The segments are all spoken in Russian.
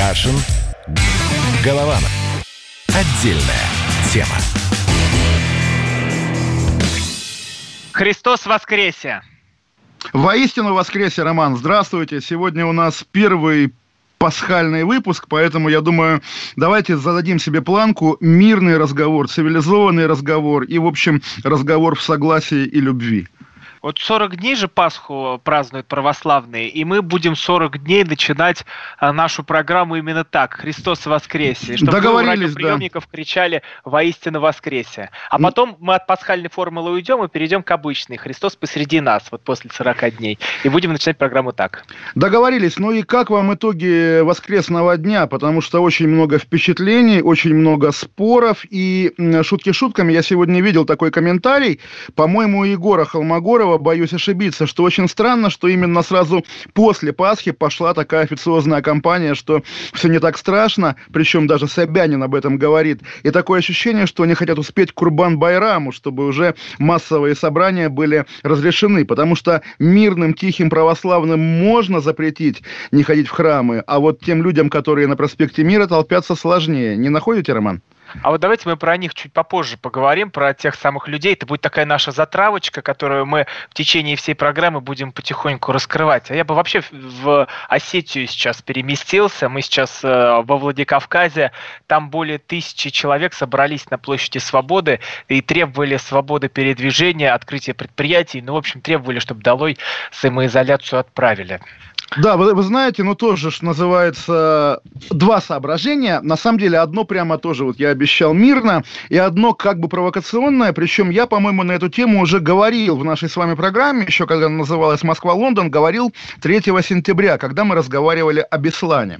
Кашин. Голованов. Отдельная тема. Христос воскресе! Воистину воскресе, Роман. Здравствуйте. Сегодня у нас первый пасхальный выпуск, поэтому я думаю, давайте зададим себе планку мирный разговор, цивилизованный разговор и, в общем, разговор в согласии и любви. Вот 40 дней же Пасху празднуют православные, и мы будем 40 дней начинать а, нашу программу именно так. Христос воскресе. Чтобы Договорились, приемников да. кричали «Воистину воскресе». А потом мы от пасхальной формулы уйдем и перейдем к обычной. Христос посреди нас, вот после 40 дней. И будем начинать программу так. Договорились. Ну и как вам итоги воскресного дня? Потому что очень много впечатлений, очень много споров. И шутки шутками, я сегодня видел такой комментарий, по-моему, Егора Холмогорова, Кириллова, боюсь ошибиться, что очень странно, что именно сразу после Пасхи пошла такая официозная кампания, что все не так страшно, причем даже Собянин об этом говорит. И такое ощущение, что они хотят успеть Курбан-Байраму, чтобы уже массовые собрания были разрешены, потому что мирным, тихим православным можно запретить не ходить в храмы, а вот тем людям, которые на проспекте Мира толпятся, сложнее. Не находите, Роман? А вот давайте мы про них чуть попозже поговорим, про тех самых людей. Это будет такая наша затравочка, которую мы в течение всей программы будем потихоньку раскрывать. А я бы вообще в Осетию сейчас переместился. Мы сейчас э, во Владикавказе. Там более тысячи человек собрались на площади Свободы и требовали свободы передвижения, открытия предприятий. Ну, в общем, требовали, чтобы долой самоизоляцию отправили. Да, вы, вы знаете, ну тоже что называется два соображения. На самом деле одно прямо тоже вот я обещал мирно, и одно как бы провокационное. Причем я, по-моему, на эту тему уже говорил в нашей с вами программе, еще когда она называлась «Москва-Лондон», говорил 3 сентября, когда мы разговаривали о Беслане.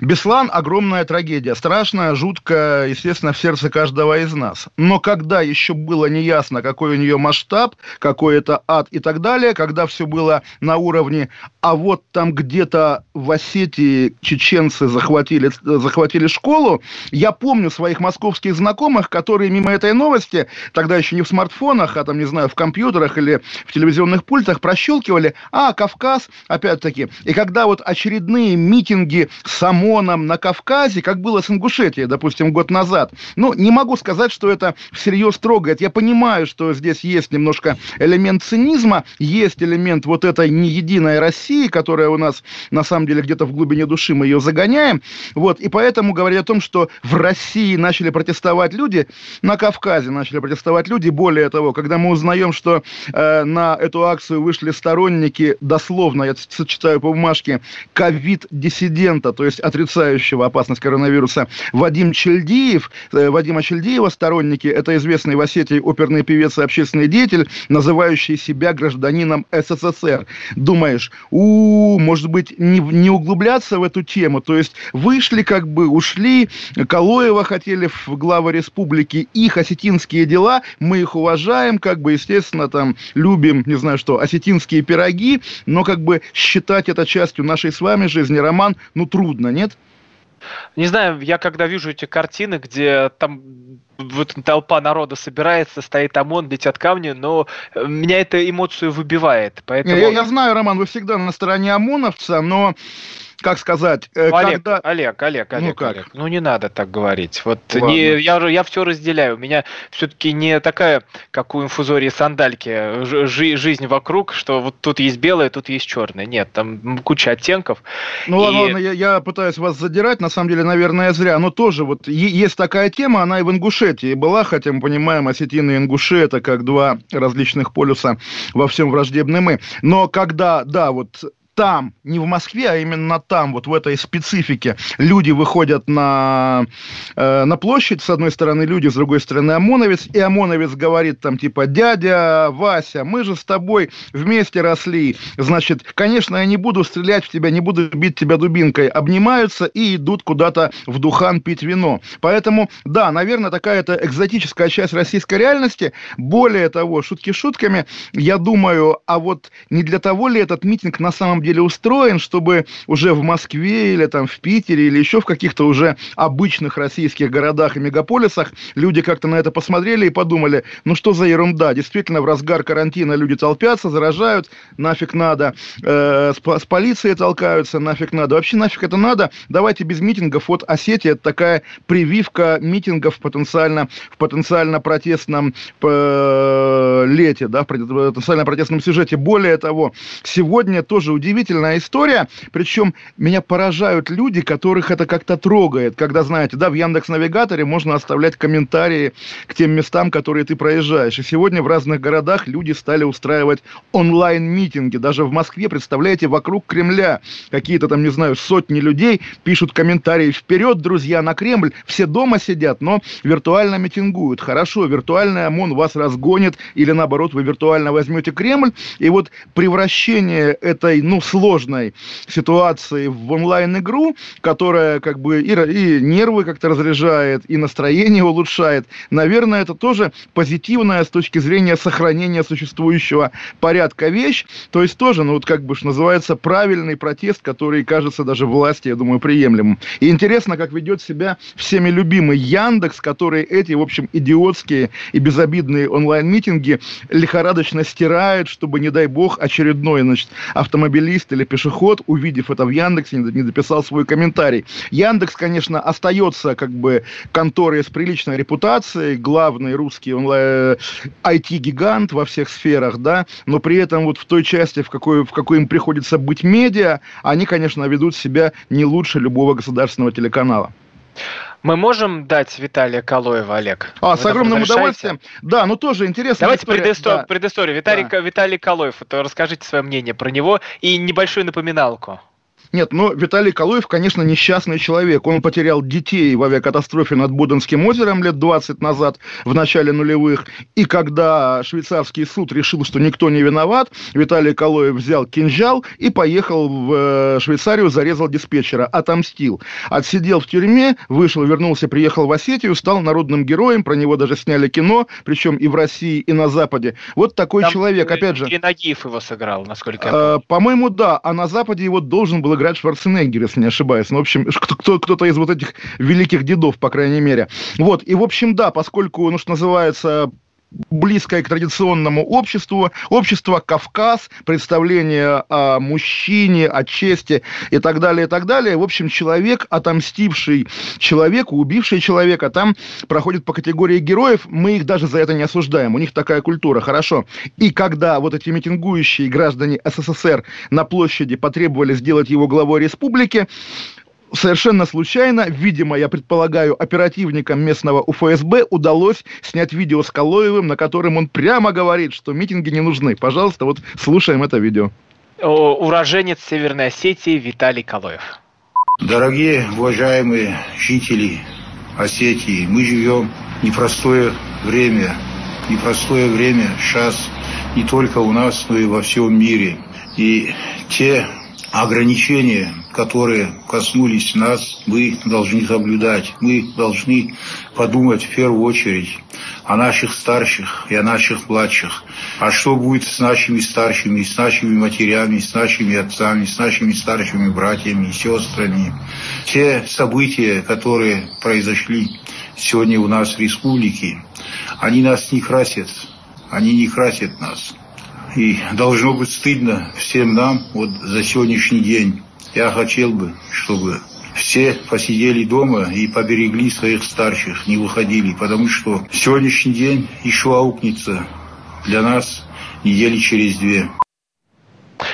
Беслан – огромная трагедия, страшная, жуткая, естественно, в сердце каждого из нас. Но когда еще было неясно, какой у нее масштаб, какой это ад и так далее, когда все было на уровне «а вот там где-то в Осетии чеченцы захватили, захватили школу. Я помню своих московских знакомых, которые мимо этой новости, тогда еще не в смартфонах, а там, не знаю, в компьютерах или в телевизионных пультах, прощелкивали, а, Кавказ, опять-таки. И когда вот очередные митинги с ОМОНом на Кавказе, как было с Ингушетией, допустим, год назад, ну, не могу сказать, что это всерьез трогает. Я понимаю, что здесь есть немножко элемент цинизма, есть элемент вот этой неединой России, которая которая у нас на самом деле где-то в глубине души мы ее загоняем. Вот, и поэтому говорить о том, что в России начали протестовать люди, на Кавказе начали протестовать люди, более того, когда мы узнаем, что э, на эту акцию вышли сторонники, дословно, я читаю по бумажке, ковид-диссидента, то есть отрицающего опасность коронавируса, Вадим Чельдиев, э, Вадима Чельдиева сторонники, это известный в Осетии оперный певец и общественный деятель, называющий себя гражданином СССР. Думаешь, у может быть, не, не углубляться в эту тему. То есть вышли, как бы ушли, Калоева хотели в главы республики, их осетинские дела, мы их уважаем, как бы, естественно, там, любим, не знаю что, осетинские пироги, но как бы считать это частью нашей с вами жизни, Роман, ну, трудно, нет? Не знаю, я когда вижу эти картины, где там вот толпа народа собирается, стоит ОМОН, летят камни, но меня эта эмоцию выбивает. Поэтому... Я, я знаю, Роман, вы всегда на стороне ОМОНовца, но как сказать, э, Олег, когда... Олег, Олег, Олег, ну, как? Олег, ну не надо так говорить. Вот не, я, я все разделяю. У меня все-таки не такая, как у инфузории сандальки, жи, жизнь вокруг, что вот тут есть белое, тут есть черное. Нет, там куча оттенков. Ну и... ладно, ладно я, я пытаюсь вас задирать, на самом деле, наверное, зря. Но тоже вот есть такая тема, она и в Ингушетии была, хотя мы понимаем, осетины и ингуши это как два различных полюса во всем враждебны мы. Но когда, да, вот там, не в Москве, а именно там, вот в этой специфике, люди выходят на, э, на площадь, с одной стороны люди, с другой стороны ОМОНовец, и ОМОНовец говорит там типа, дядя Вася, мы же с тобой вместе росли, значит, конечно, я не буду стрелять в тебя, не буду бить тебя дубинкой, обнимаются и идут куда-то в Духан пить вино. Поэтому, да, наверное, такая-то экзотическая часть российской реальности. Более того, шутки шутками, я думаю, а вот не для того ли этот митинг на самом деле деле устроен, чтобы уже в Москве или там в Питере или еще в каких-то уже обычных российских городах и мегаполисах люди как-то на это посмотрели и подумали, ну что за ерунда, действительно в разгар карантина люди толпятся, заражают, нафиг надо, э, с, с полицией толкаются, нафиг надо, вообще нафиг это надо, давайте без митингов, вот Осетия это такая прививка митингов потенциально, в потенциально протестном э, лете, да, в потенциально протестном сюжете. Более того, сегодня тоже удивительная история, причем меня поражают люди, которых это как-то трогает, когда, знаете, да, в Яндекс Навигаторе можно оставлять комментарии к тем местам, которые ты проезжаешь. И сегодня в разных городах люди стали устраивать онлайн-митинги. Даже в Москве, представляете, вокруг Кремля какие-то там, не знаю, сотни людей пишут комментарии «Вперед, друзья, на Кремль!» Все дома сидят, но виртуально митингуют. Хорошо, виртуальный ОМОН вас разгонит, или наоборот, вы виртуально возьмете Кремль. И вот превращение этой, ну, сложной ситуации в онлайн-игру, которая как бы и, и нервы как-то разряжает, и настроение улучшает, наверное, это тоже позитивная с точки зрения сохранения существующего порядка вещь. То есть тоже, ну, вот как бы, что называется, правильный протест, который кажется даже власти, я думаю, приемлемым. И интересно, как ведет себя всеми любимый Яндекс, который эти, в общем, идиотские и безобидные онлайн-митинги лихорадочно стирает, чтобы, не дай бог, очередной, значит, автомобилист или пешеход, увидев это в Яндексе, не дописал свой комментарий. Яндекс, конечно, остается как бы конторой с приличной репутацией, главный русский онлайн IT-гигант во всех сферах, да, но при этом вот в той части, в какой, в какой им приходится быть медиа, они, конечно, ведут себя не лучше любого государственного телеканала. Мы можем дать Виталия Калоева, Олег? А, Вы с огромным удовольствием. Да, ну тоже интересно. Давайте история. Предысто... Да. предысторию. Виталий, да. Виталий Калоев, вот расскажите свое мнение про него и небольшую напоминалку. Нет, но Виталий Калуев, конечно, несчастный человек. Он потерял детей в авиакатастрофе над Буденским озером лет 20 назад, в начале нулевых. И когда швейцарский суд решил, что никто не виноват, Виталий Калуев взял кинжал и поехал в э, Швейцарию, зарезал диспетчера, отомстил. Отсидел в тюрьме, вышел, вернулся, приехал в Осетию, стал народным героем, про него даже сняли кино, причем и в России, и на Западе. Вот такой Там человек, опять же... Нагиев его сыграл, насколько я э, помню. По-моему, да. А на Западе его должен был играть Шварценеггер, если не ошибаюсь. Ну, в общем, кто, кто-то из вот этих великих дедов, по крайней мере. Вот, и, в общем, да, поскольку, ну, что называется, близкое к традиционному обществу, общество Кавказ, представление о мужчине, о чести и так далее, и так далее. В общем, человек, отомстивший человеку, убивший человека, там проходит по категории героев, мы их даже за это не осуждаем, у них такая культура, хорошо. И когда вот эти митингующие граждане СССР на площади потребовали сделать его главой республики, совершенно случайно, видимо, я предполагаю, оперативникам местного УФСБ удалось снять видео с Калоевым, на котором он прямо говорит, что митинги не нужны. Пожалуйста, вот слушаем это видео. Уроженец Северной Осетии Виталий Калоев. Дорогие, уважаемые жители Осетии, мы живем непростое время. Непростое время сейчас не только у нас, но и во всем мире. И те ограничения, которые коснулись нас, мы должны соблюдать. Мы должны подумать в первую очередь о наших старших и о наших младших. А что будет с нашими старшими, с нашими матерями, с нашими отцами, с нашими старшими братьями и сестрами. Те события, которые произошли сегодня у нас в республике, они нас не красят, они не красят нас. И должно быть стыдно всем нам вот за сегодняшний день. Я хотел бы, чтобы все посидели дома и поберегли своих старших, не выходили, потому что сегодняшний день еще аукнется для нас недели через две.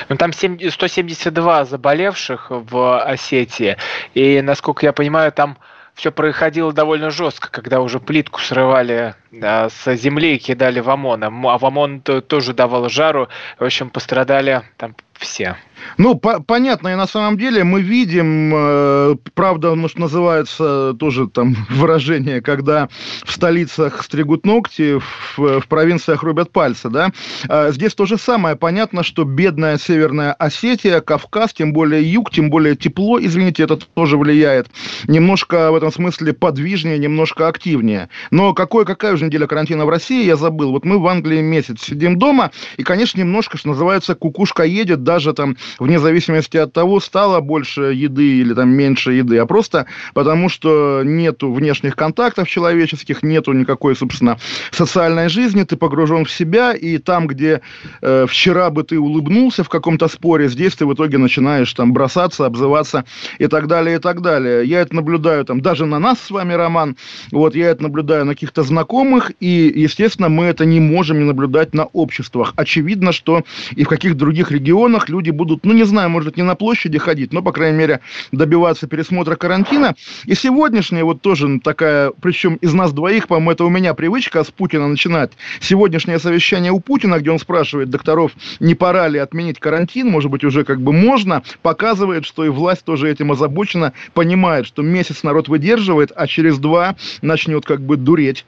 Ну, там 172 заболевших в Осетии, и, насколько я понимаю, там все происходило довольно жестко, когда уже плитку срывали с земли кидали в ОМОН. А в ОМОН тоже давал жару. В общем, пострадали там все. Ну, по понятно, и на самом деле мы видим, э, правда, может, называется тоже там выражение, когда в столицах стригут ногти, в, в провинциях рубят пальцы, да. А здесь то же самое. Понятно, что бедная Северная Осетия, Кавказ, тем более юг, тем более тепло, извините, это тоже влияет. Немножко в этом смысле подвижнее, немножко активнее. Но какой, какая уже же неделя карантина в России, я забыл. Вот мы в Англии месяц сидим дома, и, конечно, немножко, что называется, кукушка едет, даже там, вне зависимости от того, стало больше еды или там меньше еды, а просто потому, что нету внешних контактов человеческих, нету никакой, собственно, социальной жизни, ты погружен в себя, и там, где э, вчера бы ты улыбнулся в каком-то споре, здесь ты в итоге начинаешь там бросаться, обзываться и так далее, и так далее. Я это наблюдаю там даже на нас с вами, Роман, вот я это наблюдаю на каких-то знакомых, и, естественно, мы это не можем не наблюдать на обществах. Очевидно, что и в каких других регионах люди будут, ну, не знаю, может, не на площади ходить, но, по крайней мере, добиваться пересмотра карантина. И сегодняшняя вот тоже такая, причем из нас двоих, по-моему, это у меня привычка с Путина начинать. Сегодняшнее совещание у Путина, где он спрашивает докторов, не пора ли отменить карантин, может быть, уже как бы можно, показывает, что и власть тоже этим озабочена, понимает, что месяц народ выдерживает, а через два начнет как бы дуреть.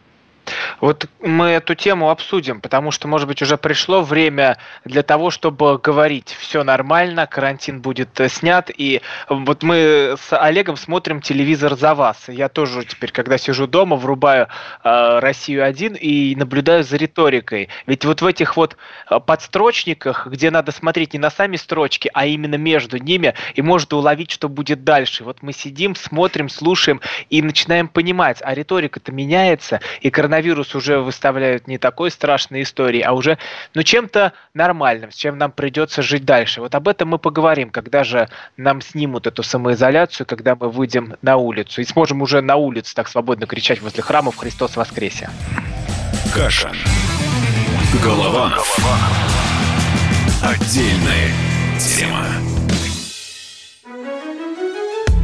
Вот мы эту тему обсудим, потому что, может быть, уже пришло время для того, чтобы говорить, все нормально, карантин будет э, снят, и вот мы с Олегом смотрим телевизор за вас. Я тоже теперь, когда сижу дома, врубаю э, Россию-1 и наблюдаю за риторикой. Ведь вот в этих вот э, подстрочниках, где надо смотреть не на сами строчки, а именно между ними, и можно уловить, что будет дальше. Вот мы сидим, смотрим, слушаем и начинаем понимать, а риторика-то меняется, и коронавирус коронавирус уже выставляют не такой страшной историей, а уже ну, чем-то нормальным, с чем нам придется жить дальше. Вот об этом мы поговорим, когда же нам снимут эту самоизоляцию, когда мы выйдем на улицу и сможем уже на улице так свободно кричать возле храмов «Христос воскресе». Каша. Голова. Отдельная тема.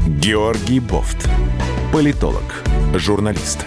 Георгий Бофт. Политолог, журналист,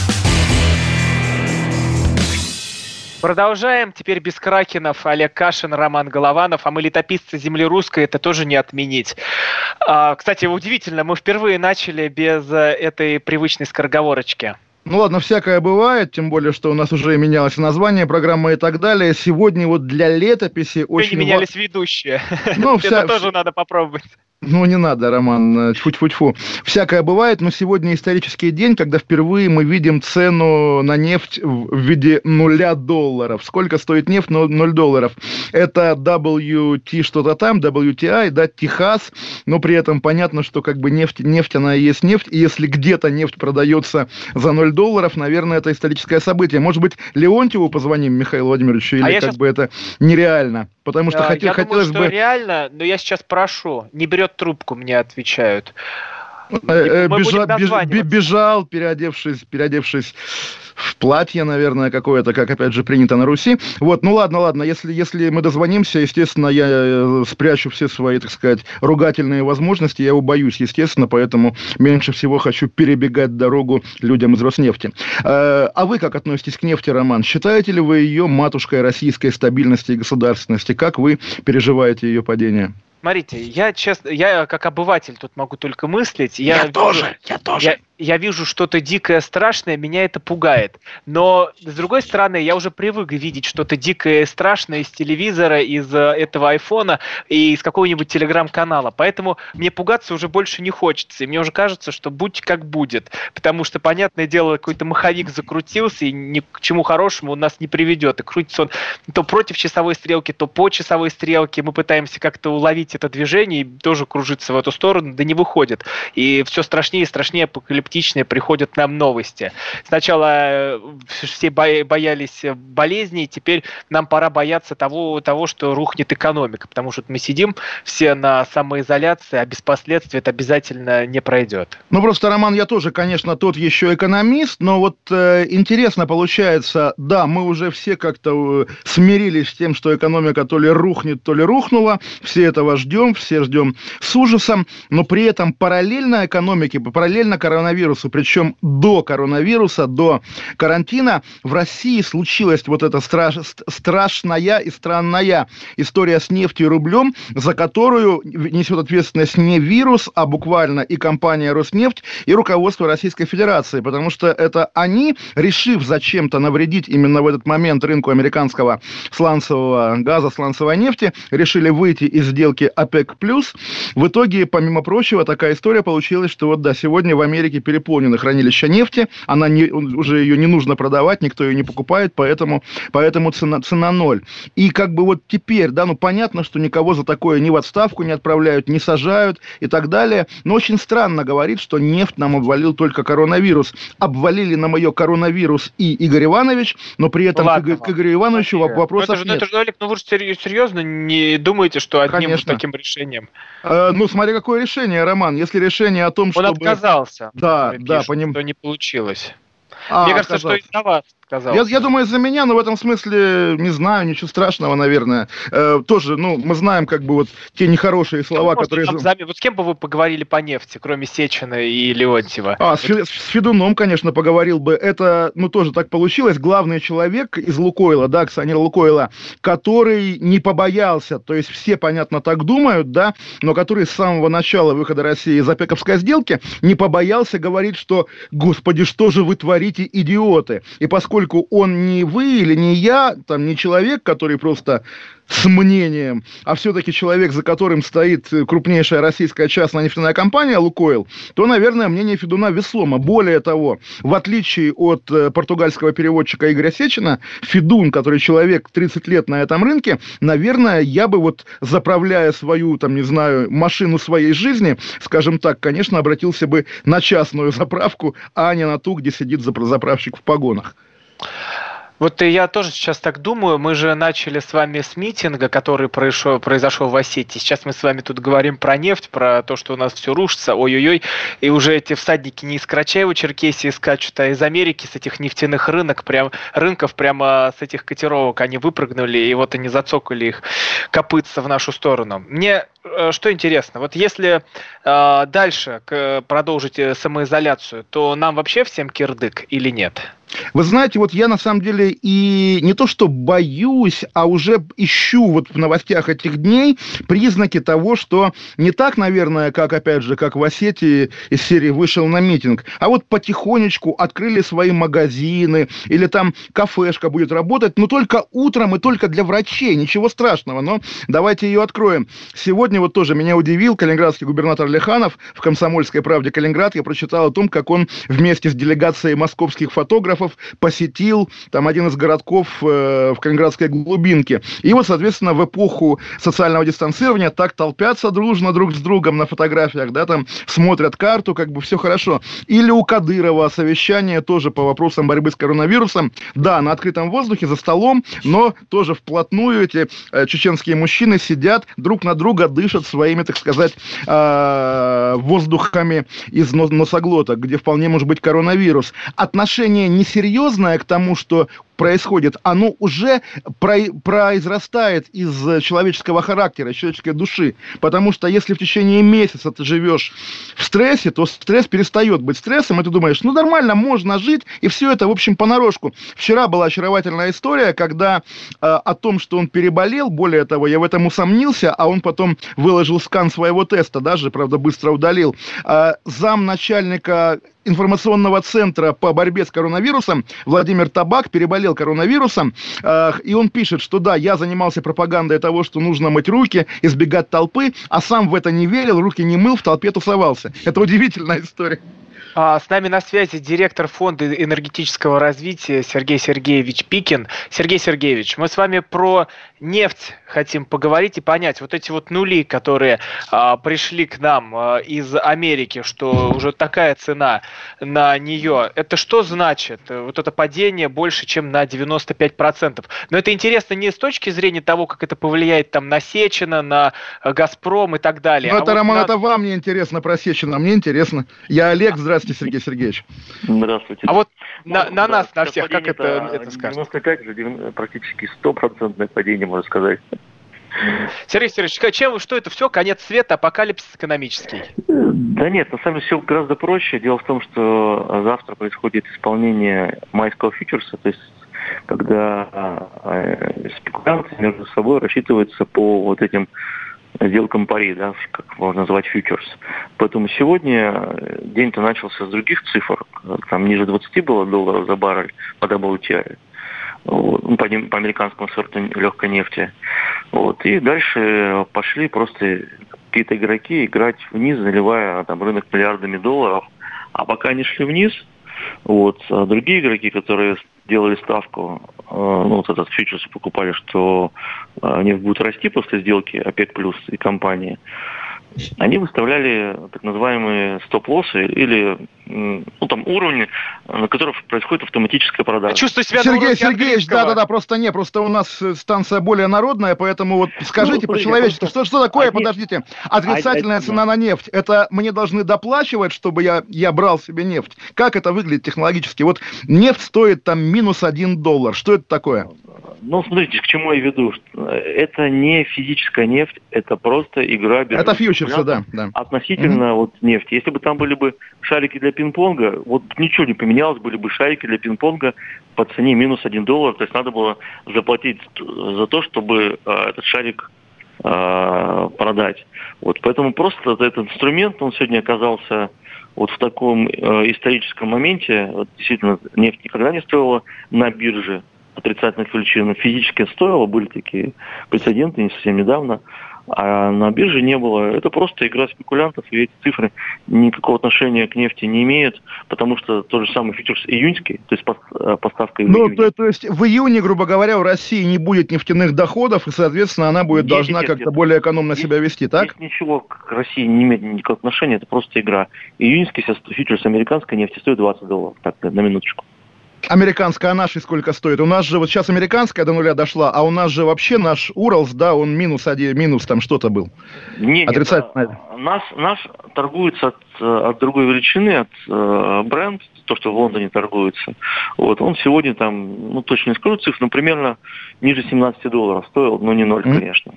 Продолжаем. Теперь без Кракенов, Олег Кашин, Роман Голованов. А мы летописцы земли русской, это тоже не отменить. А, кстати, удивительно, мы впервые начали без э, этой привычной скороговорочки. Ну ладно, всякое бывает, тем более, что у нас уже менялось название программы и так далее. Сегодня вот для летописи очень... Не менялись ведущие. Ну, Это вся... тоже надо попробовать. Ну, не надо, Роман, тьфу-тьфу-тьфу. Всякое бывает, но сегодня исторический день, когда впервые мы видим цену на нефть в виде нуля долларов. Сколько стоит нефть? 0 долларов. Это WT что-то там, WTI, да, Техас, но при этом понятно, что как бы нефть, нефть, она и есть нефть, и если где-то нефть продается за 0 долларов, наверное, это историческое событие. Может быть, Леонтьеву позвоним, Михаил Владимирович, или а как сейчас... бы это нереально? Потому что хотел, я хотелось думаю, что бы... реально, но я сейчас прошу, не берет трубку, мне отвечают. Э, э, бежал, переодевшись, переодевшись в платье, наверное, какое-то, как, опять же, принято на Руси. Вот, ну ладно, ладно, если, если мы дозвонимся, естественно, я э, спрячу все свои, так сказать, ругательные возможности, я его боюсь, естественно, поэтому меньше всего хочу перебегать дорогу людям из Роснефти. А вы как относитесь к нефти, Роман? Считаете ли вы ее матушкой российской стабильности и государственности? Как вы переживаете ее падение? Смотрите, я честно, я как обыватель тут могу только мыслить. Я, я тоже, я тоже. Я, я вижу что-то дикое, страшное, меня это пугает. Но, с другой стороны, я уже привык видеть что-то дикое, страшное из телевизора, из э, этого айфона и из какого-нибудь телеграм-канала. Поэтому мне пугаться уже больше не хочется. И мне уже кажется, что будь как будет. Потому что, понятное дело, какой-то маховик закрутился и ни к чему хорошему он нас не приведет. И крутится он то против часовой стрелки, то по часовой стрелке. Мы пытаемся как-то уловить это движение и тоже кружиться в эту сторону, да не выходит. И все страшнее и страшнее апокалиптически скептичные приходят нам новости. Сначала э, все боялись болезней, теперь нам пора бояться того, того, что рухнет экономика, потому что мы сидим все на самоизоляции, а без последствий это обязательно не пройдет. Ну, просто, Роман, я тоже, конечно, тот еще экономист, но вот э, интересно получается, да, мы уже все как-то э, смирились с тем, что экономика то ли рухнет, то ли рухнула, все этого ждем, все ждем с ужасом, но при этом параллельно экономике, параллельно коронавирусу коронавирусу, причем до коронавируса, до карантина, в России случилась вот эта страш, страшная и странная история с нефтью и рублем, за которую несет ответственность не вирус, а буквально и компания Роснефть, и руководство Российской Федерации, потому что это они, решив зачем-то навредить именно в этот момент рынку американского сланцевого газа, сланцевой нефти, решили выйти из сделки ОПЕК+. В итоге, помимо прочего, такая история получилась, что вот да, сегодня в Америке переполнено хранилище нефти, она не, уже ее не нужно продавать, никто ее не покупает, поэтому, поэтому цена, цена ноль. И как бы вот теперь, да, ну понятно, что никого за такое ни в отставку не отправляют, не сажают и так далее, но очень странно говорить, что нефть нам обвалил только коронавирус. Обвалили нам ее коронавирус и Игорь Иванович, но при этом Ладно, к, к Игорю Ивановичу вопросов ну, это же, нет. Это же, Олег, ну вы же серьезно не думаете, что одним Конечно. таким решением? Э, ну, смотри, какое решение, Роман. Если решение о том, что... Он чтобы... отказался. Да, да, поним... Что не получилось. А, Мне кажется, оказался. что из-за вас сказал. Я, я думаю, из-за меня, но в этом смысле не знаю, ничего страшного, наверное. Э, тоже, ну, мы знаем, как бы вот те нехорошие слова, ну, которые... Зам... Вот с кем бы вы поговорили по нефти, кроме Сечина и Леонтьева? А, с, с Федуном, конечно, поговорил бы. Это, ну, тоже так получилось. Главный человек из Лукойла, да, акционер Лукойла, который не побоялся, то есть все, понятно, так думают, да, но который с самого начала выхода России из опековской сделки не побоялся говорить, что, господи, что же вы творите, идиоты? И поскольку поскольку он не вы или не я, там не человек, который просто с мнением, а все-таки человек, за которым стоит крупнейшая российская частная нефтяная компания «Лукойл», то, наверное, мнение Федуна весомо. Более того, в отличие от э, португальского переводчика Игоря Сечина, Федун, который человек 30 лет на этом рынке, наверное, я бы вот, заправляя свою, там, не знаю, машину своей жизни, скажем так, конечно, обратился бы на частную заправку, а не на ту, где сидит заправщик в погонах. Вот я тоже сейчас так думаю. Мы же начали с вами с митинга, который произошел, произошел в Осетии. Сейчас мы с вами тут говорим про нефть, про то, что у нас все рушится. Ой-ой-ой. И уже эти всадники не из Карачаева-Черкесии скачут, а из Америки, с этих нефтяных рынок, прям, рынков, прямо с этих котировок они выпрыгнули, и вот они зацокали их копытца в нашу сторону. Мне что интересно, вот если э, дальше к, продолжить э, самоизоляцию, то нам вообще всем кирдык или нет? Вы знаете, вот я на самом деле и не то что боюсь, а уже ищу вот в новостях этих дней признаки того, что не так, наверное, как, опять же, как в Осетии из серии вышел на митинг, а вот потихонечку открыли свои магазины, или там кафешка будет работать, но только утром и только для врачей, ничего страшного, но давайте ее откроем. Сегодня вот тоже меня удивил калининградский губернатор Леханов в «Комсомольской правде Калининград», я прочитал о том, как он вместе с делегацией московских фотографов посетил там один из городков э, в Калининградской глубинке. И вот, соответственно, в эпоху социального дистанцирования так толпятся дружно друг с другом на фотографиях, да, там смотрят карту, как бы все хорошо. Или у Кадырова совещание тоже по вопросам борьбы с коронавирусом. Да, на открытом воздухе, за столом, но тоже вплотную эти э, чеченские мужчины сидят, друг на друга своими, так сказать, э, воздухами из носоглота, где вполне может быть коронавирус. Отношение не серьезное к тому, что происходит, оно уже произрастает из человеческого характера, человеческой души. Потому что если в течение месяца ты живешь в стрессе, то стресс перестает быть стрессом, и ты думаешь, ну нормально, можно жить, и все это, в общем, понарошку. Вчера была очаровательная история, когда э, о том, что он переболел, более того, я в этом усомнился, а он потом выложил скан своего теста, даже, правда, быстро удалил. Э, зам начальника информационного центра по борьбе с коронавирусом Владимир Табак переболел коронавирусом, э, и он пишет, что да, я занимался пропагандой того, что нужно мыть руки, избегать толпы, а сам в это не верил, руки не мыл, в толпе тусовался. Это удивительная история. А, с нами на связи директор фонда энергетического развития Сергей Сергеевич Пикин. Сергей Сергеевич, мы с вами про нефть хотим поговорить и понять. Вот эти вот нули, которые а, пришли к нам а, из Америки, что уже такая цена на нее, это что значит? Вот это падение больше, чем на 95%. Но это интересно не с точки зрения того, как это повлияет там на Сечина, на Газпром и так далее. Ну, а это, вот Роман, на... это вам не интересно про Сечина, а мне интересно. Я Олег, здравствуйте. Здравствуйте, Сергей Сергеевич. Здравствуйте. А вот ну, на, на да, нас, на всех, как это, это, это скажет? 95 же, практически стопроцентное падение, можно сказать. Сергей Сергеевич, чем, что это все? Конец света, апокалипсис экономический? Да нет, на самом деле все гораздо проще. Дело в том, что завтра происходит исполнение майского фьючерса, то есть когда э, спекулянты между собой рассчитываются по вот этим сделкам пари, да, как можно назвать фьючерс. Поэтому сегодня день-то начался с других цифр. Там ниже 20 было долларов за баррель по WTI. Вот, ну, по, по американскому сорту легкой нефти. Вот, и дальше пошли просто какие-то игроки играть вниз, заливая там, рынок миллиардами долларов. А пока они шли вниз, вот, а другие игроки, которые делали ставку, э, ну, вот этот фьючерс покупали, что э, нефть будет расти после сделки ОПЕК плюс и компании, они выставляли так называемые стоп-лоссы или ну, там, уровни, на которых происходит автоматическая продажа. Чувствую себя Сергей Сергеевич, да-да-да, просто не, просто у нас э, станция более народная, поэтому вот скажите ну, по-человечески, просто... что, что такое, одни... подождите, отрицательная а, цена на нефть, это мне должны доплачивать, чтобы я, я брал себе нефть? Как это выглядит технологически? Вот нефть стоит там минус один доллар, что это такое? Ну, смотрите, к чему я веду. Это не физическая нефть, это просто игра... Это фьючерсы, да, да. Относительно mm-hmm. вот нефти. Если бы там были бы шарики для пинг-понга, вот ничего не поменялось, были бы шарики для пинг-понга по цене минус один доллар, то есть надо было заплатить за то, чтобы э, этот шарик э, продать. Вот, поэтому просто этот инструмент, он сегодня оказался вот в таком э, историческом моменте, вот, действительно, нефть никогда не стоила на бирже, отрицательных величин физически стоило, были такие прецеденты не совсем недавно, а на бирже не было. Это просто игра спекулянтов, и эти цифры никакого отношения к нефти не имеют, потому что тот же самый фьючерс июньский, то есть э, поставка Ну, то, то есть в июне, грубо говоря, у России не будет нефтяных доходов, и, соответственно, она будет нет, должна как-то более экономно здесь, себя вести, так? Здесь ничего к России не имеет никакого отношения, это просто игра. Июньский фьючерс американской нефти стоит 20 долларов, так, на минуточку. Американская, а нашей сколько стоит? У нас же вот сейчас американская до нуля дошла, а у нас же вообще наш Уралс, да, он минус один, минус там что-то был. Не, Отрицательно. Нет, наш, наш торгуется от, от другой величины, от э, бренд, то, что в Лондоне торгуется. Вот, он сегодня там, ну точно не скажу цифру, но примерно ниже 17 долларов стоил, но не ноль, mm-hmm. конечно.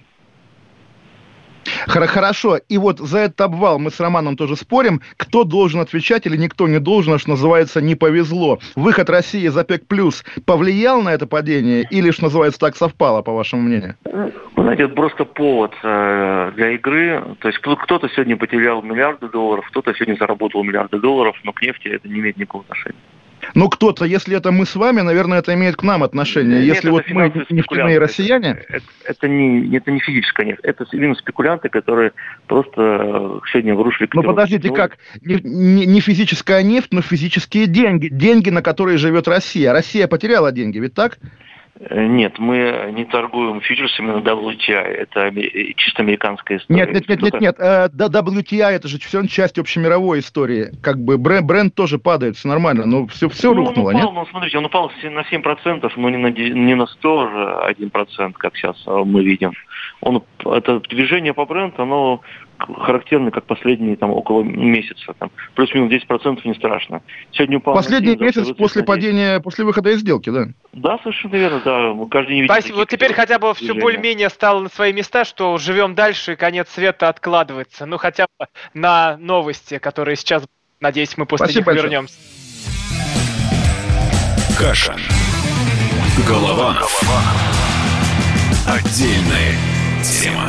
Хорошо. И вот за этот обвал мы с Романом тоже спорим. Кто должен отвечать или никто не должен, что называется, не повезло. Выход России из ОПЕК+, плюс повлиял на это падение или, что называется, так совпало, по вашему мнению? Знаете, это просто повод э, для игры. То есть кто-то сегодня потерял миллиарды долларов, кто-то сегодня заработал миллиарды долларов, но к нефти это не имеет никакого отношения. Ну, кто-то, если это мы с вами, наверное, это имеет к нам отношение. Нет, если вот мы нефтяные россияне... Это, это, не, это не физическая нефть, это именно спекулянты, которые просто э, сегодня вырушили... Ну, подождите, как? Не, не, не физическая нефть, но физические деньги. Деньги, на которые живет Россия. Россия потеряла деньги, ведь так? Э, нет, мы не торгуем фьючерсами на WTI. Это чисто американская история. Нет, нет, нет, нет, нет. Э, WTI это же все часть общемировой истории. Как бы бренд, бренд тоже падает, все нормально, но все, все ну, рухнуло, он упал, нет? Ну, смотрите, он упал на 7%, но не на, не на 100 же 1%, как сейчас мы видим. Он, это движение по бренду, оно характерны, как последние там около месяца. Там, плюс-минус 10% не страшно. Сегодня упал Последний месяц после падения, после выхода из сделки, да? Да, совершенно верно, да. Мы каждый не Спасибо. Вот теперь хотя бы все более-менее стало на свои места, что живем дальше, и конец света откладывается. Ну, хотя бы на новости, которые сейчас, надеюсь, мы после Спасибо них большое. вернемся. Каша. Голова. Голова. Отдельная тема.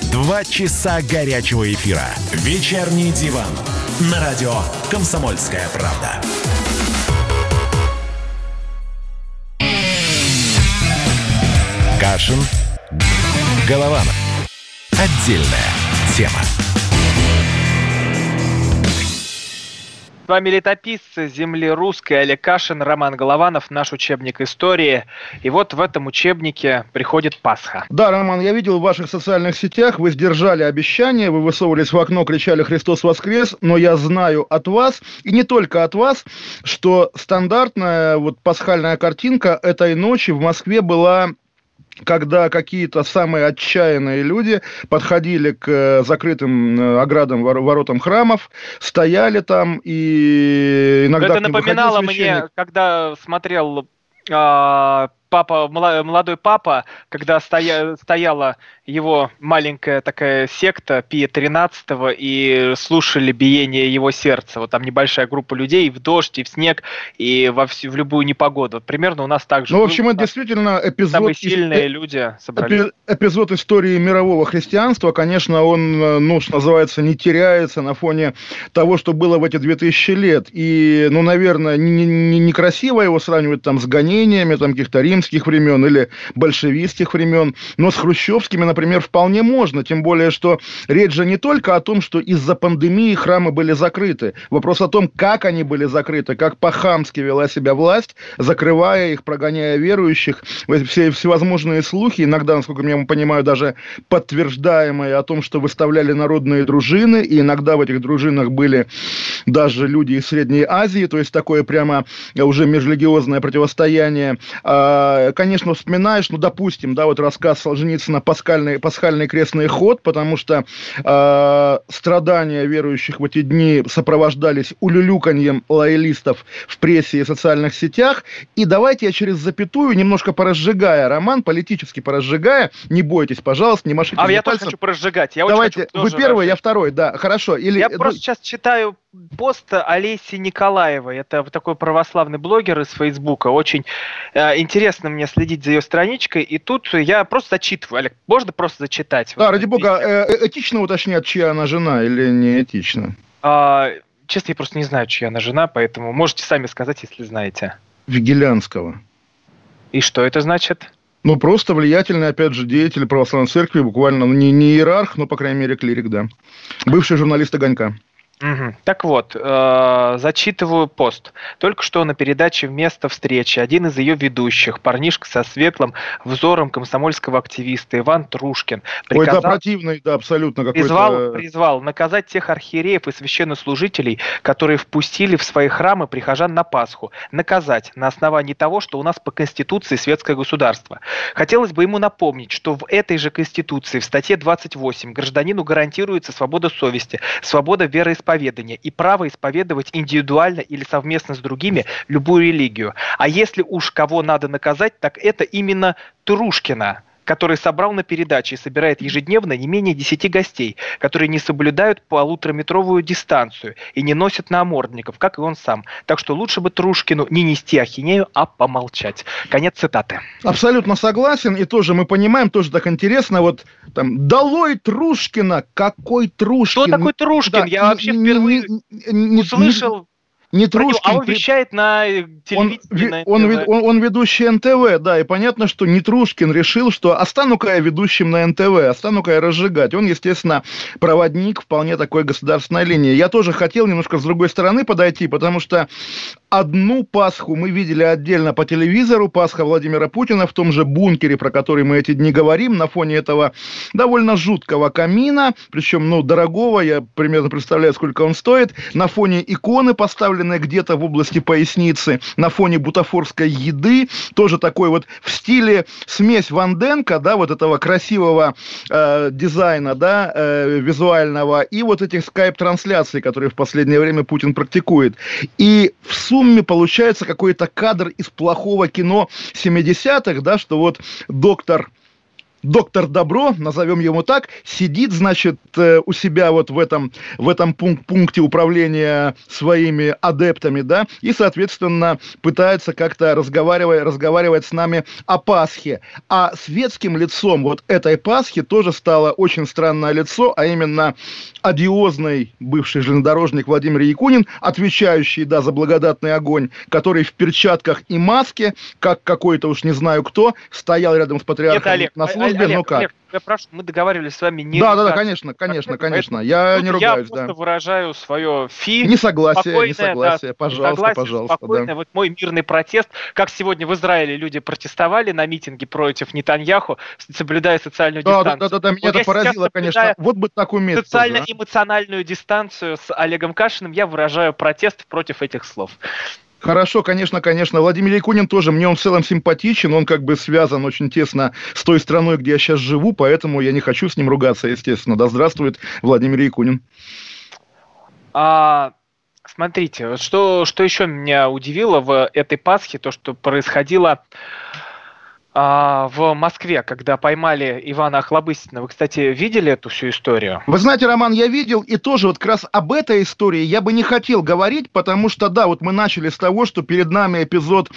Два часа горячего эфира. «Вечерний диван» на радио «Комсомольская правда». Кашин. Голованов. Отдельная тема. Вами летописцы земли русской Олег Кашин, Роман Голованов, наш учебник истории. И вот в этом учебнике приходит Пасха. Да, Роман, я видел в ваших социальных сетях, вы сдержали обещание, вы высовывались в окно, кричали «Христос воскрес», но я знаю от вас, и не только от вас, что стандартная вот пасхальная картинка этой ночи в Москве была когда какие-то самые отчаянные люди подходили к э, закрытым э, оградам, воротам храмов, стояли там и иногда... Это напоминало мне, когда смотрел а, папа, молодой папа, когда стоя, стояла его маленькая такая секта Пия 13 и слушали биение его сердца. Вот там небольшая группа людей в дождь, и в снег, и во всю, в любую непогоду. Вот примерно у нас так же. Ну, в общем, это действительно эпизод... Самые сильные из... люди собрались. Эпизод истории мирового христианства, конечно, он, ну, что называется, не теряется на фоне того, что было в эти 2000 лет. И, ну, наверное, некрасиво не, не его сравнивать там с гонениями там каких-то римских времен или большевистских времен, но с хрущевскими, например, вполне можно, тем более, что речь же не только о том, что из-за пандемии храмы были закрыты. Вопрос о том, как они были закрыты, как по-хамски вела себя власть, закрывая их, прогоняя верующих, все всевозможные слухи, иногда, насколько я понимаю, даже подтверждаемые о том, что выставляли народные дружины, и иногда в этих дружинах были даже люди из Средней Азии, то есть такое прямо уже межрелигиозное противостояние. А, конечно, вспоминаешь, ну, допустим, да, вот рассказ Солженицына «Пасхальный, пасхальный крестный ход», потому что э, страдания верующих в эти дни сопровождались улюлюканьем лоялистов в прессе и социальных сетях. И давайте я через запятую, немножко поразжигая роман, политически поразжигая, не бойтесь, пожалуйста, не машите А я пальцем. тоже хочу поразжигать. Я давайте, вы первый, я второй, да, хорошо. Или, я ну... просто сейчас читаю пост Олеси Николаевой. Это такой православный блогер из Фейсбука. Очень э, интересно мне следить за ее страничкой. И тут я просто зачитываю. Олег, можно просто зачитать? Да, вот ради бога, э, э, этично уточнять, чья она жена или не этично? А, честно, я просто не знаю, чья она жена, поэтому можете сами сказать, если знаете. Вигелянского. И что это значит? Ну, просто влиятельный, опять же, деятель православной церкви, буквально, ну, не, не иерарх, но, по крайней мере, клирик, да. Бывший журналист «Огонька». Угу. Так вот, э, зачитываю пост. Только что на передаче «Вместо встречи» один из ее ведущих, парнишка со светлым взором комсомольского активиста Иван Трушкин, приказал, Ой, да, противный, да, абсолютно какой-то... Призвал, призвал наказать тех архиереев и священнослужителей, которые впустили в свои храмы прихожан на Пасху. Наказать на основании того, что у нас по Конституции светское государство. Хотелось бы ему напомнить, что в этой же Конституции, в статье 28, гражданину гарантируется свобода совести, свобода вероисповедания, вероисповедания и право исповедовать индивидуально или совместно с другими любую религию. А если уж кого надо наказать, так это именно Трушкина, который собрал на передаче и собирает ежедневно не менее 10 гостей, которые не соблюдают полутораметровую дистанцию и не носят намордников, как и он сам. Так что лучше бы Трушкину не нести ахинею, а помолчать. Конец цитаты. Абсолютно согласен. И тоже мы понимаем, тоже так интересно, вот там, долой Трушкина, какой Трушкин? Кто такой Трушкин? Да, Я вообще впервые не, не, услышал не Трушкин. А он вещает на телевидении. Он, на он, он, он ведущий НТВ, да, и понятно, что Нетрушкин решил, что остану-ка я ведущим на НТВ, остану-ка я разжигать. Он, естественно, проводник вполне такой государственной линии. Я тоже хотел немножко с другой стороны подойти, потому что одну Пасху мы видели отдельно по телевизору, Пасха Владимира Путина в том же бункере, про который мы эти дни говорим, на фоне этого довольно жуткого камина, причем, ну, дорогого, я примерно представляю, сколько он стоит, на фоне иконы, поставленной где-то в области поясницы, на фоне бутафорской еды, тоже такой вот в стиле смесь Ванденко, да, вот этого красивого э, дизайна, да, э, визуального, и вот этих скайп-трансляций, которые в последнее время Путин практикует. И в сумме получается какой-то кадр из плохого кино 70-х, да, что вот доктор доктор Добро, назовем его так, сидит, значит, э, у себя вот в этом, в этом пунк пункте управления своими адептами, да, и, соответственно, пытается как-то разговаривать, разговаривать с нами о Пасхе. А светским лицом вот этой Пасхи тоже стало очень странное лицо, а именно одиозный бывший железнодорожник Владимир Якунин, отвечающий, да, за благодатный огонь, который в перчатках и маске, как какой-то уж не знаю кто, стоял рядом с патриархом Нет, Олег, на службе Олег, ну как? Олег, я прошу, мы договаривались с вами не... Да, да, да, конечно, конечно, конечно. Я не ругаюсь, я просто выражаю свое фи. Несогласие, несогласие, пожалуйста, пожалуйста. Спокойно, вот мой мирный протест, как сегодня в Израиле люди протестовали на митинге против Нетаньяху, соблюдая социальную дистанцию. Да, да, да, меня это поразило, конечно. Вот бы так уметь. Социально-эмоциональную дистанцию с Олегом Кашиным я выражаю протест против этих слов. Хорошо, конечно, конечно. Владимир Якунин тоже, мне он в целом симпатичен, он как бы связан очень тесно с той страной, где я сейчас живу, поэтому я не хочу с ним ругаться, естественно. Да здравствует Владимир Якунин. А, смотрите, что, что еще меня удивило в этой Пасхе, то, что происходило а, в Москве, когда поймали Ивана Охлобыстина. Вы, кстати, видели эту всю историю? Вы знаете, Роман, я видел, и тоже вот как раз об этой истории я бы не хотел говорить, потому что, да, вот мы начали с того, что перед нами эпизод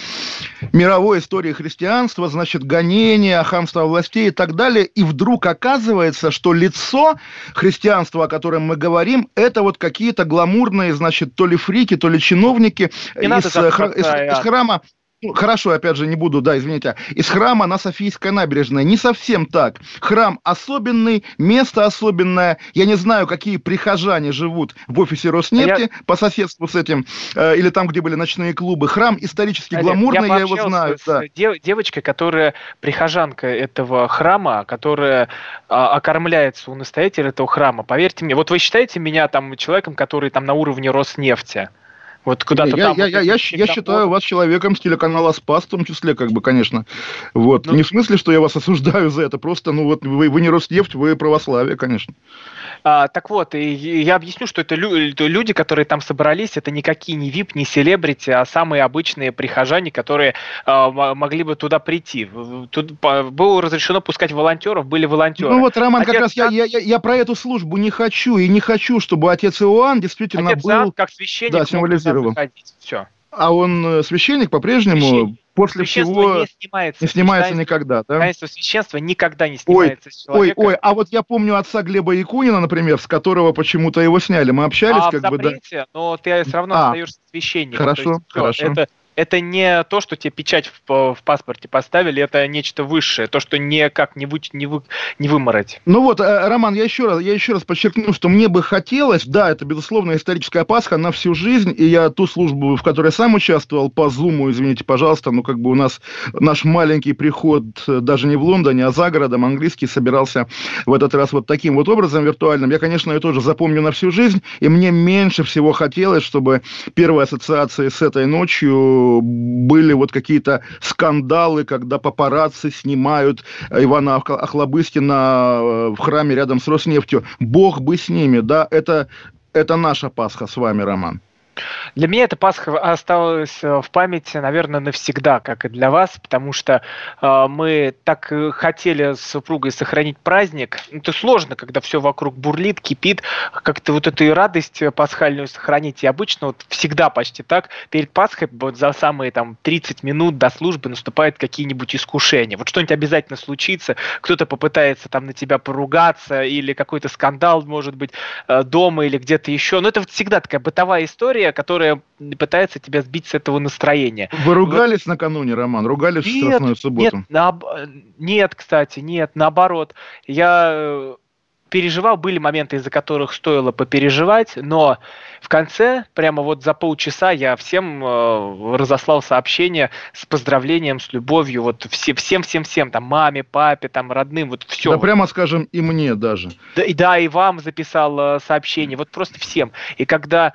мировой истории христианства, значит, гонения, хамство властей и так далее, и вдруг оказывается, что лицо христианства, о котором мы говорим, это вот какие-то гламурные, значит, то ли фрики, то ли чиновники из, э, хра- из, из храма ну, хорошо, опять же, не буду, да, извините, из храма на Софийской набережной. Не совсем так. Храм особенный, место особенное. Я не знаю, какие прихожане живут в офисе Роснефти я... по соседству с этим, э, или там, где были ночные клубы. Храм исторически Олег, гламурный, я, я его знаю. С да. дев, девочкой, которая прихожанка этого храма, которая а, окормляется у настоятеля этого храма. Поверьте мне, вот вы считаете меня там человеком, который там на уровне Роснефти? Вот куда-то я, там. Я, я, я, я считаю вас человеком с телеканала Спас, в том числе, как бы, конечно. Вот. Ну, не в смысле, что я вас осуждаю за это, просто, ну вот вы, вы не Роснефть, вы православие, конечно. А, так вот, и я объясню, что это люди, которые там собрались, это никакие не VIP, не селебрити, а самые обычные прихожане, которые а, могли бы туда прийти. Тут было разрешено пускать волонтеров, были волонтеры. Ну вот, Роман, отец как раз Иоанн... я, я, я про эту службу не хочу, и не хочу, чтобы отец Иоанн действительно отец был... Иоанн, как священник, да, символизировал. Все. А он э, священник по-прежнему? Священник после всего не снимается, не снимается никогда, да? Таинство священства никогда не снимается ой, с человека. Ой, ой, а вот я помню отца Глеба Якунина, например, с которого почему-то его сняли. Мы общались, а, как в запрете, бы, да. но ты все равно а, остаешься священником. Хорошо, есть, хорошо. Это это не то, что тебе печать в, в паспорте поставили, это нечто высшее, то, что никак не, вы, не, вы, не вымороть. Ну вот, э, Роман, я еще, раз, я еще раз подчеркну, что мне бы хотелось, да, это, безусловно, историческая Пасха на всю жизнь, и я ту службу, в которой сам участвовал, по Зуму, извините, пожалуйста, ну, как бы у нас наш маленький приход э, даже не в Лондоне, а за городом, английский, собирался в этот раз вот таким вот образом виртуальным. Я, конечно, ее тоже запомню на всю жизнь, и мне меньше всего хотелось, чтобы первые ассоциации с этой ночью были вот какие-то скандалы, когда папарацци снимают Ивана Охлобыстина э, в храме рядом с Роснефтью. Бог бы с ними, да, это, это наша Пасха с вами, Роман. Для меня эта Пасха осталась э, в памяти, наверное, навсегда, как и для вас, потому что э, мы так хотели с супругой сохранить праздник. Это сложно, когда все вокруг бурлит, кипит, как-то вот эту радость пасхальную сохранить. И обычно вот всегда почти так, перед Пасхой вот за самые там 30 минут до службы наступают какие-нибудь искушения. Вот что-нибудь обязательно случится, кто-то попытается там на тебя поругаться, или какой-то скандал, может быть, э, дома или где-то еще. Но это вот всегда такая бытовая история, история, которая пытается тебя сбить с этого настроения. Вы ругались вот. накануне, Роман? Ругались нет, в Страстную субботу? Нет, на, нет, кстати, нет, наоборот. Я э, переживал, были моменты, из-за которых стоило попереживать, но в конце, прямо вот за полчаса, я всем э, разослал сообщение с поздравлением, с любовью, вот все, всем, всем, всем, там, маме, папе, там, родным, вот все. Да, прямо скажем, и мне даже. Да, и, да, и вам записал э, сообщение, вот просто всем. И когда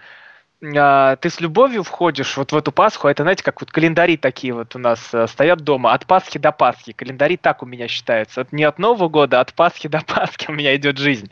а, ты с любовью входишь вот в эту Пасху, это, знаете, как вот календари такие вот у нас э, стоят дома, от Пасхи до Пасхи. Календари так у меня считаются. Не от Нового года, а от Пасхи до Пасхи у меня идет жизнь.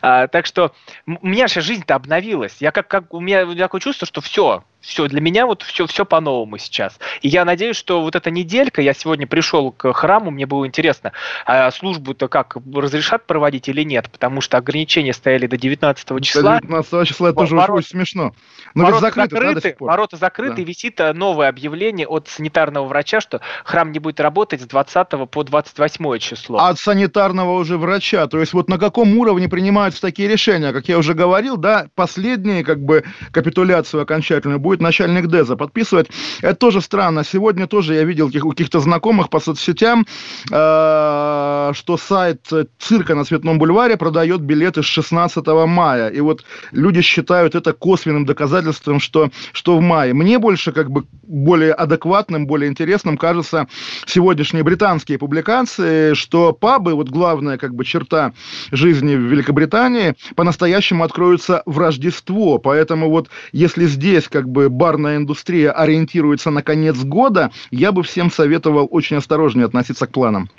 А, так что у меня же жизнь-то обновилась. Я как, как у меня такое чувство, что все, все, для меня вот все, все по-новому сейчас. И я надеюсь, что вот эта неделька, я сегодня пришел к храму, мне было интересно, а службу-то как, разрешат проводить или нет, потому что ограничения стояли до 19 числа. До 19 числа это тоже ворот, очень смешно. Но ворота закрыты, закрыты, да, ворота закрыты, да. висит э, новое объявление от санитарного врача, что храм не будет работать с 20 по 28 число. От санитарного уже врача, то есть вот на каком уровне принимаются такие решения, как я уже говорил, да, последние как бы капитуляцию окончательную будет хоть начальник ДЭЗа подписывать. Это тоже странно. Сегодня тоже я видел у каких-то знакомых по соцсетям, э, что сайт цирка на Цветном бульваре продает билеты с 16 мая. И вот люди считают это косвенным доказательством, что, что в мае. Мне больше как бы более адекватным, более интересным кажется сегодняшние британские публикации, что пабы, вот главная как бы черта жизни в Великобритании, по-настоящему откроются в Рождество. Поэтому вот если здесь как бы барная индустрия ориентируется на конец года, я бы всем советовал очень осторожнее относиться к планам.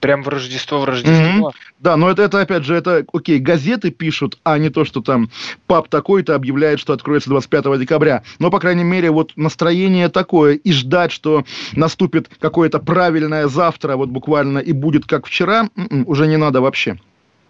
Прям в Рождество, в Рождество. Mm-hmm. Да, но это, это, опять же, это, окей, газеты пишут, а не то, что там пап такой-то объявляет, что откроется 25 декабря. Но, по крайней мере, вот настроение такое, и ждать, что наступит какое-то правильное завтра, вот буквально, и будет как вчера, м-м, уже не надо вообще.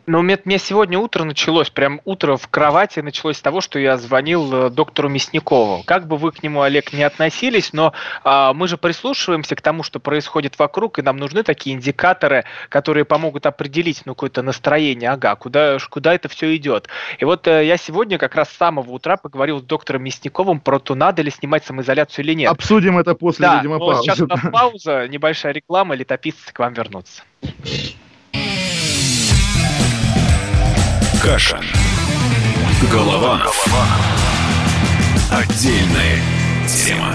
Ну, у меня, сегодня утро началось, прям утро в кровати началось с того, что я звонил э, доктору Мясникову. Как бы вы к нему, Олег, не относились, но а, мы же прислушиваемся к тому, что происходит вокруг, и нам нужны такие индикаторы, которые помогут определить ну, какое-то настроение, ага, куда, куда это все идет. И вот а, я сегодня как раз с самого утра поговорил с доктором Мясниковым про то, надо ли снимать самоизоляцию или нет. Обсудим это после, да, видимо, паузы. сейчас у нас пауза, небольшая реклама, летописцы к вам вернутся. Каша. Голова. Отдельная тема.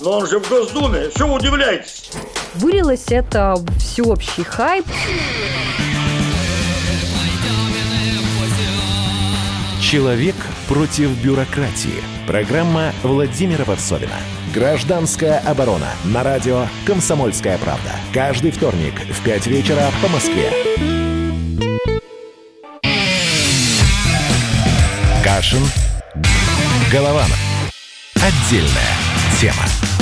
Но он же в Госдуме, что вы удивляетесь? Вылилось это всеобщий хайп. Человек против бюрократии. Программа Владимира Варсовина. Гражданская оборона. На радио «Комсомольская правда». Каждый вторник в 5 вечера по Москве. Кашин. Голованов. Отдельная тема.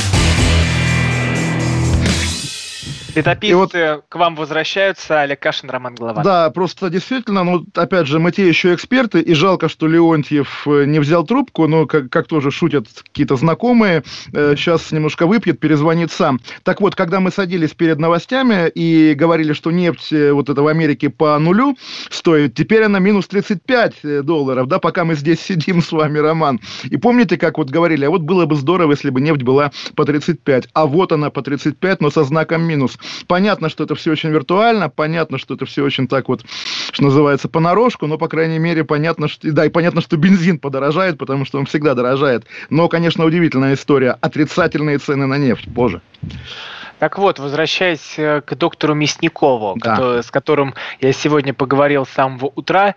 Летописцы вот, к вам возвращаются, Олег Кашин, Роман Голова. Да, просто действительно, ну, опять же, мы те еще эксперты, и жалко, что Леонтьев э, не взял трубку, но, как, как тоже шутят какие-то знакомые, э, сейчас немножко выпьет, перезвонит сам. Так вот, когда мы садились перед новостями и говорили, что нефть э, вот это в Америке по нулю стоит, теперь она минус 35 э, долларов, да, пока мы здесь сидим с вами, Роман. И помните, как вот говорили, а вот было бы здорово, если бы нефть была по 35, а вот она по 35, но со знаком минус. Понятно, что это все очень виртуально, понятно, что это все очень так вот, что называется, понарошку, но, по крайней мере, понятно, что, да, и понятно, что бензин подорожает, потому что он всегда дорожает. Но, конечно, удивительная история. Отрицательные цены на нефть позже. Так вот, возвращаясь э, к доктору Мясникову, да. который, с которым я сегодня поговорил с самого утра,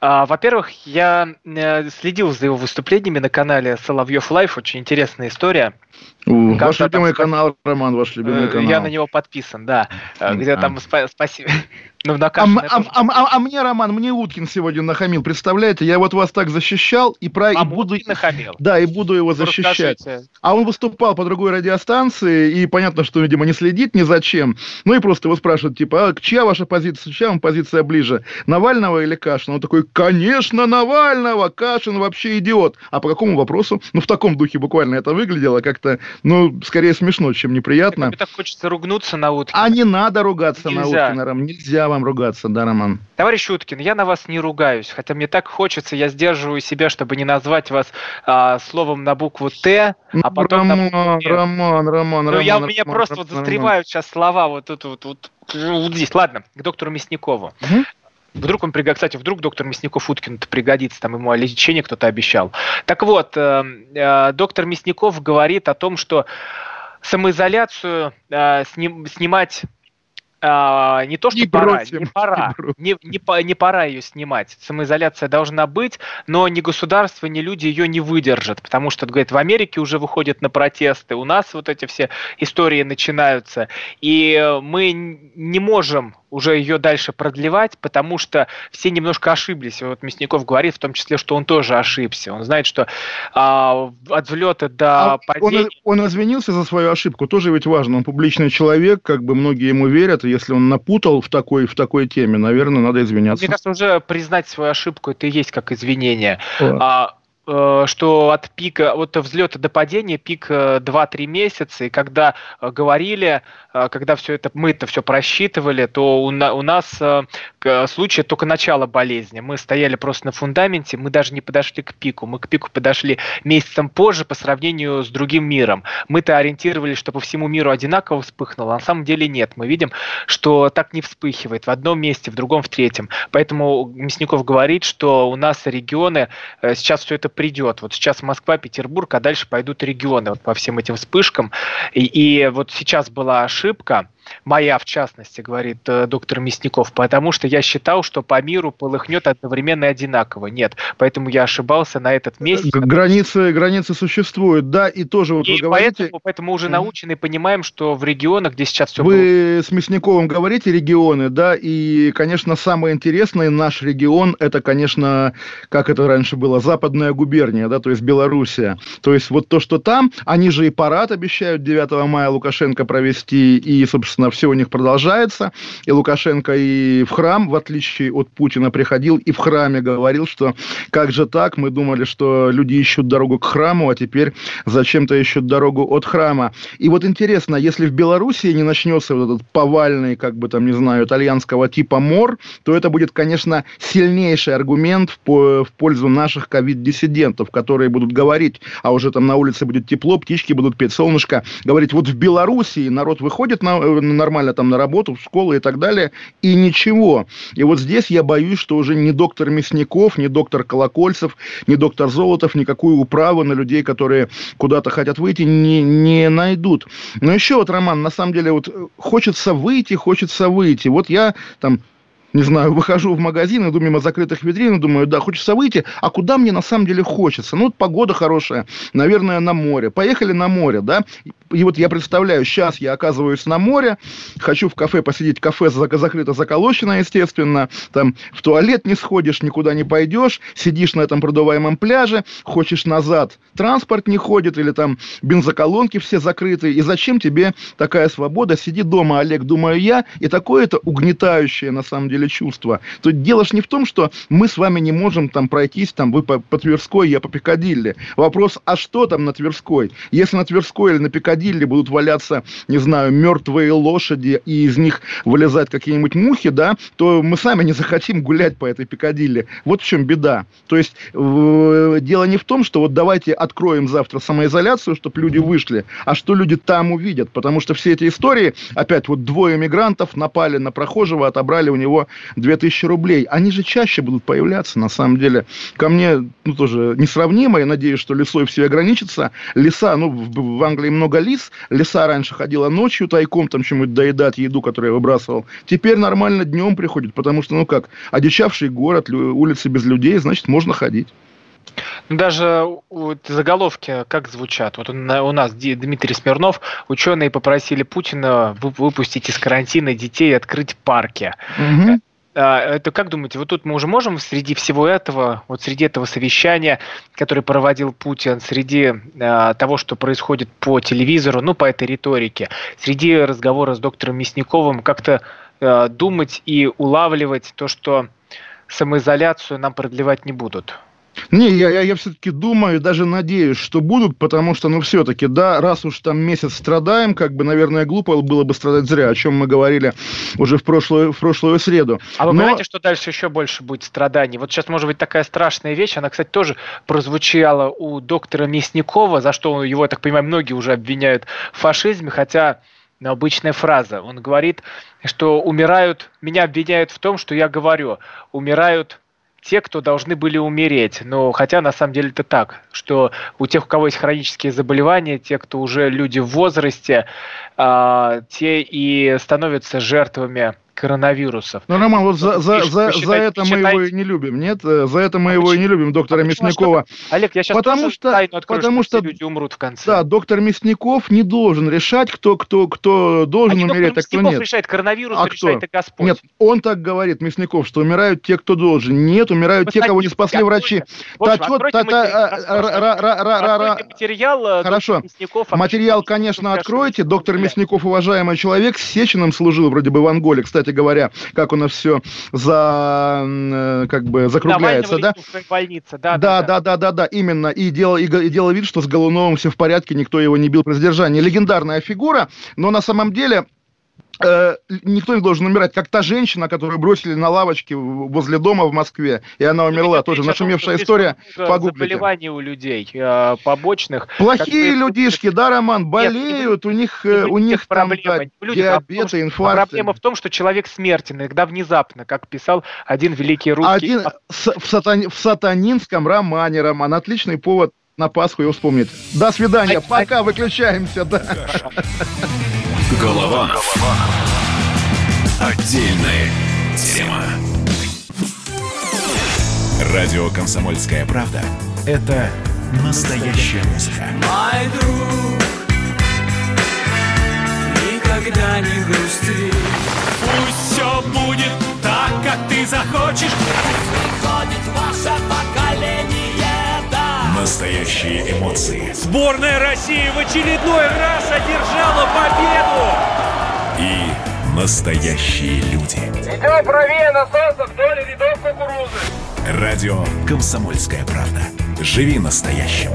а, во-первых, я э, следил за его выступлениями на канале Соловьев Live. Очень интересная история. У, ваш любимый там, канал, Роман, ваш любимый э, канал. Я на него подписан, да. Где а. там спасибо. Ну, а, а, а, а, а мне, Роман, мне Уткин сегодня нахамил, представляете? Я вот вас так защищал и, про... а и буду... нахамил? Да, и буду его защищать. Расскажите. А он выступал по другой радиостанции, и понятно, что, видимо, не следит ни за чем. Ну и просто его спрашивают, типа, а чья ваша позиция, чья вам позиция ближе? Навального или Кашина? Он такой, конечно, Навального! Кашин вообще идиот. А по какому вопросу? Ну, в таком духе буквально это выглядело как-то, ну, скорее смешно, чем неприятно. Мне так хочется ругнуться на Уткина. А не надо ругаться Нельзя. на Уткина, Ром. Нельзя вам ругаться, да, Роман? Товарищ Уткин, я на вас не ругаюсь, хотя мне так хочется, я сдерживаю себя, чтобы не назвать вас а, словом на букву Т, а потом Роман, на букву Роман, Роман, ну, Роман. Я, у меня просто Роман, вот застревают сейчас слова вот тут вот, вот, вот здесь. Ладно, к доктору Мясникову. Угу. Вдруг он пригодится, кстати, вдруг доктор Мясников Уткин пригодится, там ему лечение кто-то обещал. Так вот, э, э, доктор Мясников говорит о том, что самоизоляцию э, сним, снимать а, не то, что не пора, бросим, не пора, не, не, не, не пора ее снимать. Самоизоляция должна быть, но ни государство, ни люди ее не выдержат, потому что, говорит, в Америке уже выходят на протесты, у нас вот эти все истории начинаются, и мы не можем уже ее дальше продлевать, потому что все немножко ошиблись. Вот Мясников говорит в том числе, что он тоже ошибся. Он знает, что а, от взлета до А падения... он, он извинился за свою ошибку, тоже ведь важно. Он публичный человек, как бы многие ему верят, если он напутал в такой, в такой теме, наверное, надо извиняться. Мне кажется, уже признать свою ошибку, это и есть как извинение. Да. А, что от пика, от взлета до падения пик э, 2-3 месяца, и когда э, говорили, э, когда все это, мы это все просчитывали, то у, на- у нас э, случай только начала болезни. Мы стояли просто на фундаменте, мы даже не подошли к пику. Мы к пику подошли месяцем позже по сравнению с другим миром. Мы-то ориентировались, что по всему миру одинаково вспыхнуло, а на самом деле нет. Мы видим, что так не вспыхивает в одном месте, в другом, в третьем. Поэтому Мясников говорит, что у нас регионы, э, сейчас все это придет. Вот сейчас Москва, Петербург, а дальше пойдут регионы вот по всем этим вспышкам. И, и вот сейчас была ошибка, моя в частности, говорит э, доктор Мясников, потому что я считал, что по миру полыхнет одновременно и одинаково. Нет, поэтому я ошибался на этот месяц. Г- Границы, границы существуют, да, и тоже вот вы И говорите... поэтому, уже научены и понимаем, что в регионах, где сейчас все Вы с Мясниковым говорите регионы, да, и, конечно, самое интересное, наш регион, это, конечно, как это раньше было, западная губерния, да, то есть Белоруссия. То есть вот то, что там, они же и парад обещают 9 мая Лукашенко провести, и, собственно, все у них продолжается. И Лукашенко и в храм, в отличие от Путина, приходил и в храме говорил, что как же так, мы думали, что люди ищут дорогу к храму, а теперь зачем-то ищут дорогу от храма. И вот интересно, если в Белоруссии не начнется вот этот повальный, как бы там, не знаю, итальянского типа мор, то это будет, конечно, сильнейший аргумент в, по- в пользу наших ковид-диссидентов, которые будут говорить, а уже там на улице будет тепло, птички будут петь, солнышко, говорить, вот в Белоруссии народ выходит на, нормально там на работу, в школу и так далее, и ничего. И вот здесь я боюсь, что уже ни доктор Мясников, ни доктор Колокольцев, ни доктор Золотов никакую управу на людей, которые куда-то хотят выйти, не, не найдут. Но еще вот, Роман, на самом деле, вот э, хочется выйти, хочется выйти. Вот я там не знаю, выхожу в магазин, иду мимо закрытых витрин, думаю, да, хочется выйти, а куда мне на самом деле хочется? Ну, вот погода хорошая, наверное, на море. Поехали на море, да? И вот я представляю, сейчас я оказываюсь на море, хочу в кафе посидеть, кафе зак- закрыто, заколочено, естественно, там в туалет не сходишь, никуда не пойдешь, сидишь на этом продуваемом пляже, хочешь назад, транспорт не ходит, или там бензоколонки все закрыты, и зачем тебе такая свобода? Сиди дома, Олег, думаю я, и такое это угнетающее, на самом деле, чувство. То дело ж не в том, что мы с вами не можем там пройтись, там вы по, по Тверской, я по Пикадилли. Вопрос, а что там на Тверской? Если на Тверской или на Пикадилли будут валяться, не знаю, мертвые лошади, и из них вылезать какие-нибудь мухи, да, то мы сами не захотим гулять по этой Пикадилли. Вот в чем беда. То есть э, дело не в том, что вот давайте откроем завтра самоизоляцию, чтобы люди вышли, а что люди там увидят. Потому что все эти истории, опять вот двое мигрантов напали на прохожего, отобрали у него 2000 рублей. Они же чаще будут появляться, на самом деле. Ко мне, ну, тоже несравнимо, я надеюсь, что лесой все ограничится. Леса, ну, в, в Англии много лис, леса раньше ходила ночью тайком, там чем-нибудь доедать еду, которую я выбрасывал. Теперь нормально днем приходит, потому что, ну как, одичавший город, улицы без людей, значит, можно ходить. Ну, Даже вот заголовки как звучат? Вот у нас Дмитрий Смирнов, ученые попросили Путина вы- выпустить из карантина детей и открыть парки. А, Это как думаете, вот тут мы уже можем среди всего этого, вот среди этого совещания, которое проводил Путин, среди а, того, что происходит по телевизору, ну, по этой риторике, среди разговора с доктором Мясниковым, как-то а, думать и улавливать то, что самоизоляцию нам продлевать не будут? Не, я, я, я все-таки думаю, даже надеюсь, что будут, потому что, ну, все-таки, да, раз уж там месяц страдаем, как бы, наверное, глупо было бы страдать зря, о чем мы говорили уже в прошлую, в прошлую среду. А вы Но- понимаете, что дальше еще больше будет страданий? Вот сейчас может быть такая страшная вещь, она, кстати, тоже прозвучала у доктора Мясникова, за что его, я так понимаю, многие уже обвиняют в фашизме, хотя ну, обычная фраза. Он говорит, что умирают, меня обвиняют в том, что я говорю, умирают те, кто должны были умереть. Но хотя на самом деле это так, что у тех, у кого есть хронические заболевания, те, кто уже люди в возрасте, а, те и становятся жертвами коронавирусов. Ну, Роман, вот за, за, за, за это мы его и не любим, нет? Э, За это мы его и не любим, доктора Почему? А что Мясникова. вы- Олег, я сейчас Потому что- тайну открою, потому что, люди умрут в конце. Да, доктор Мясников не должен решать, кто, кто, кто а должен не умереть, а кто нет. решает, коронавирус А решает кто? Господь. Нет, он так говорит, Мясников, что умирают те, кто должен. Нет, умирают те, кого не спасли врачи. Материал, а, материал. э, Хорошо. а Материал, конечно, откройте. Доктор? Мясников уважаемый человек, с Сечиным служил вроде бы в Анголе, кстати говоря, как у нас все за, э, как бы закругляется, да? своей больнице, да, Да, да, да, да, да, именно. И делал, и, и делал вид, что с Голуновым все в порядке, никто его не бил при задержании. Легендарная фигура, но на самом деле никто не должен умирать, как та женщина, которую бросили на лавочке возле дома в Москве, и она умерла. Идет Тоже том, нашумевшая история. Погуглите. Заболеваний у людей э, побочных. Плохие людишки, да, Роман, болеют, у них, э, у них там да, а том, диабеты, а инфаркты. Проблема в том, что человек смертен, иногда внезапно, как писал один великий русский. Один с- в, сатани- в сатанинском романе, Роман, отличный повод на Пасху его вспомнить. До свидания, пока, выключаемся, да. Голованов. Отдельная тема. Радио «Комсомольская правда» — это настоящая музыка. Мой друг, никогда не грусти. Пусть все будет так, как ты захочешь. Приходит ваше поколение. Настоящие эмоции Сборная России в очередной раз одержала победу. и настоящие люди. Идем правее на солнце вдоль рядов кукурузы. Радио «Комсомольская правда». Живи настоящим.